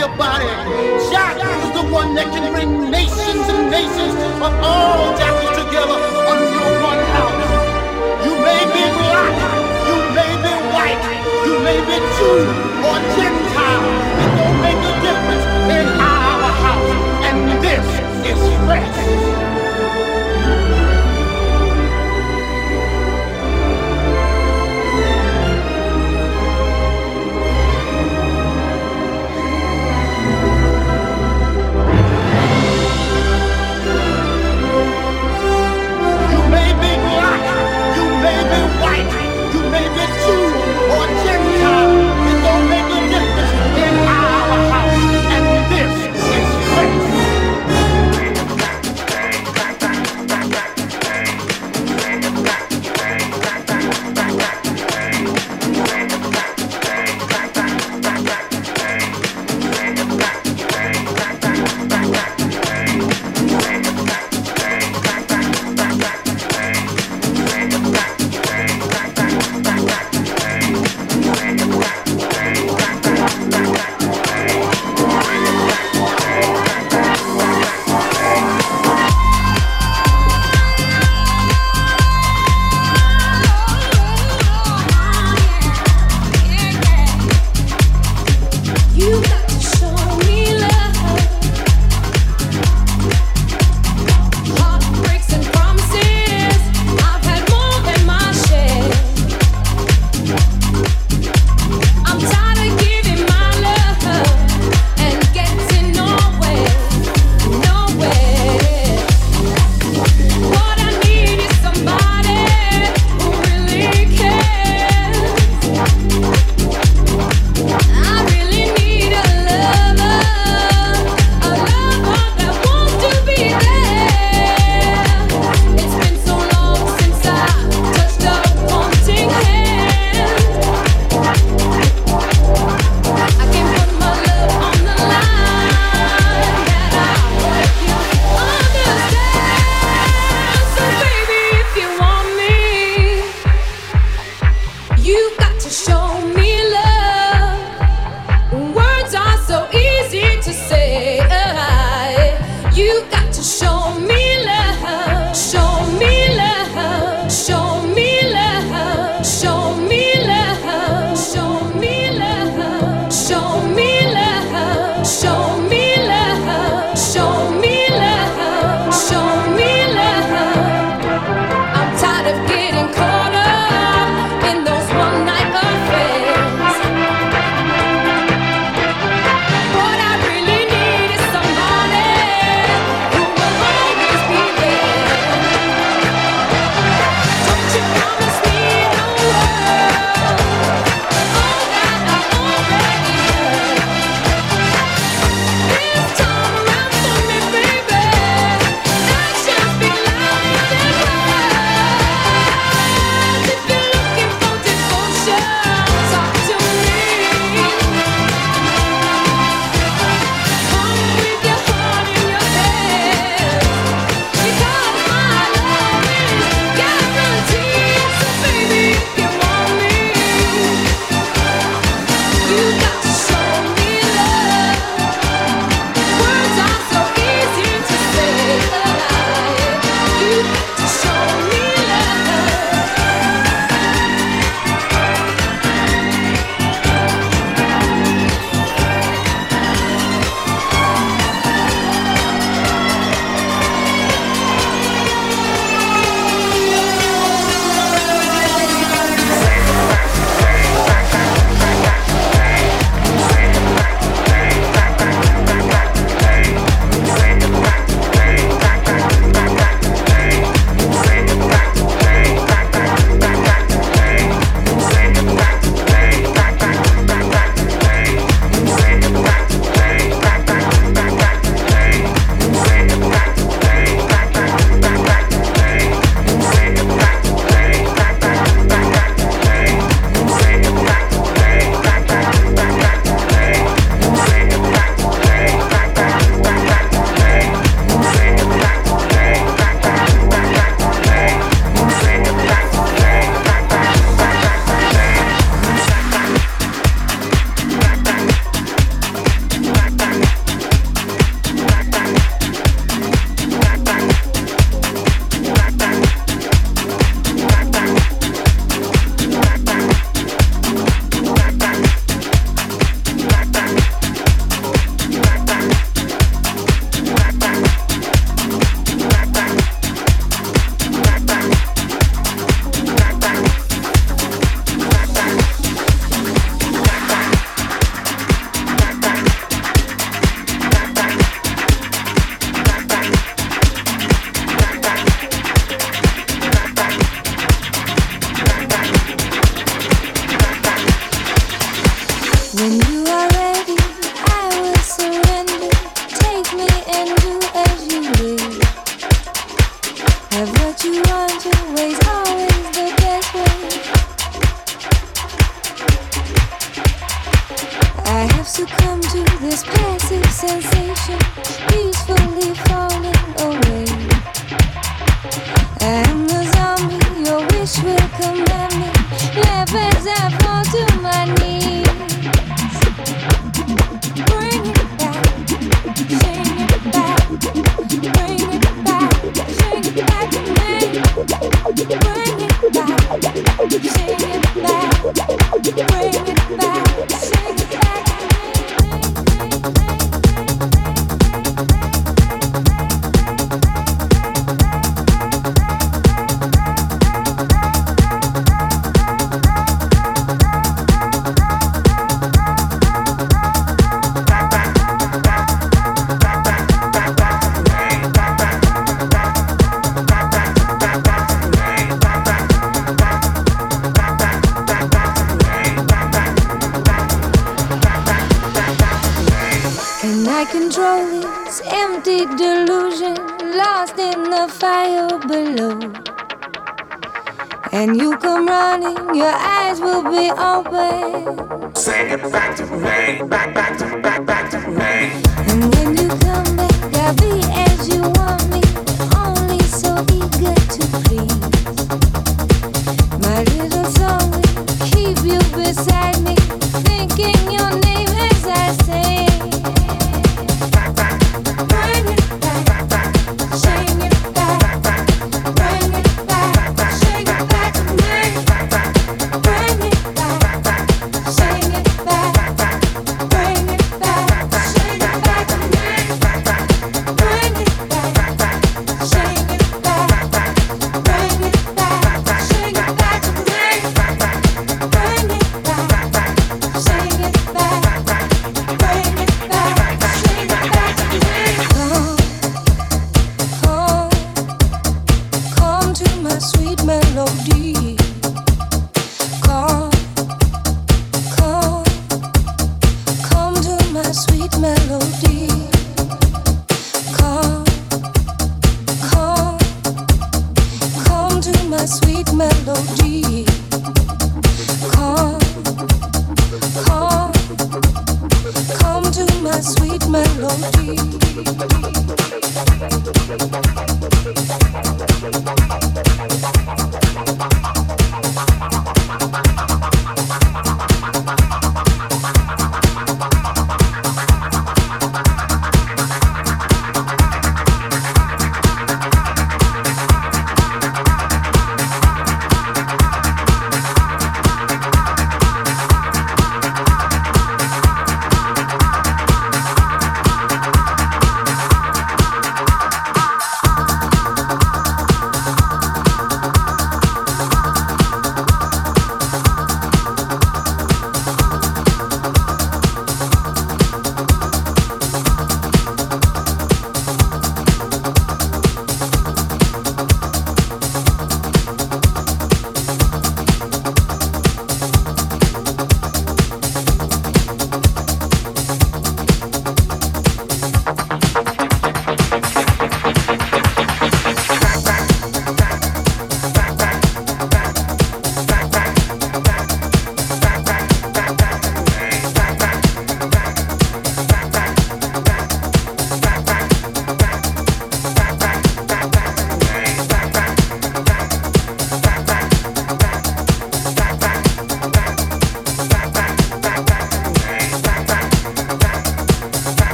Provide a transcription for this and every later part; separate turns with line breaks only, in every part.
your body. Jack is the one that can bring nations and nations of all jackers together under one house. You may be black, you may be white, you may be Jew or Gentile. It don't make a difference in our house. And this is fresh.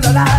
controlar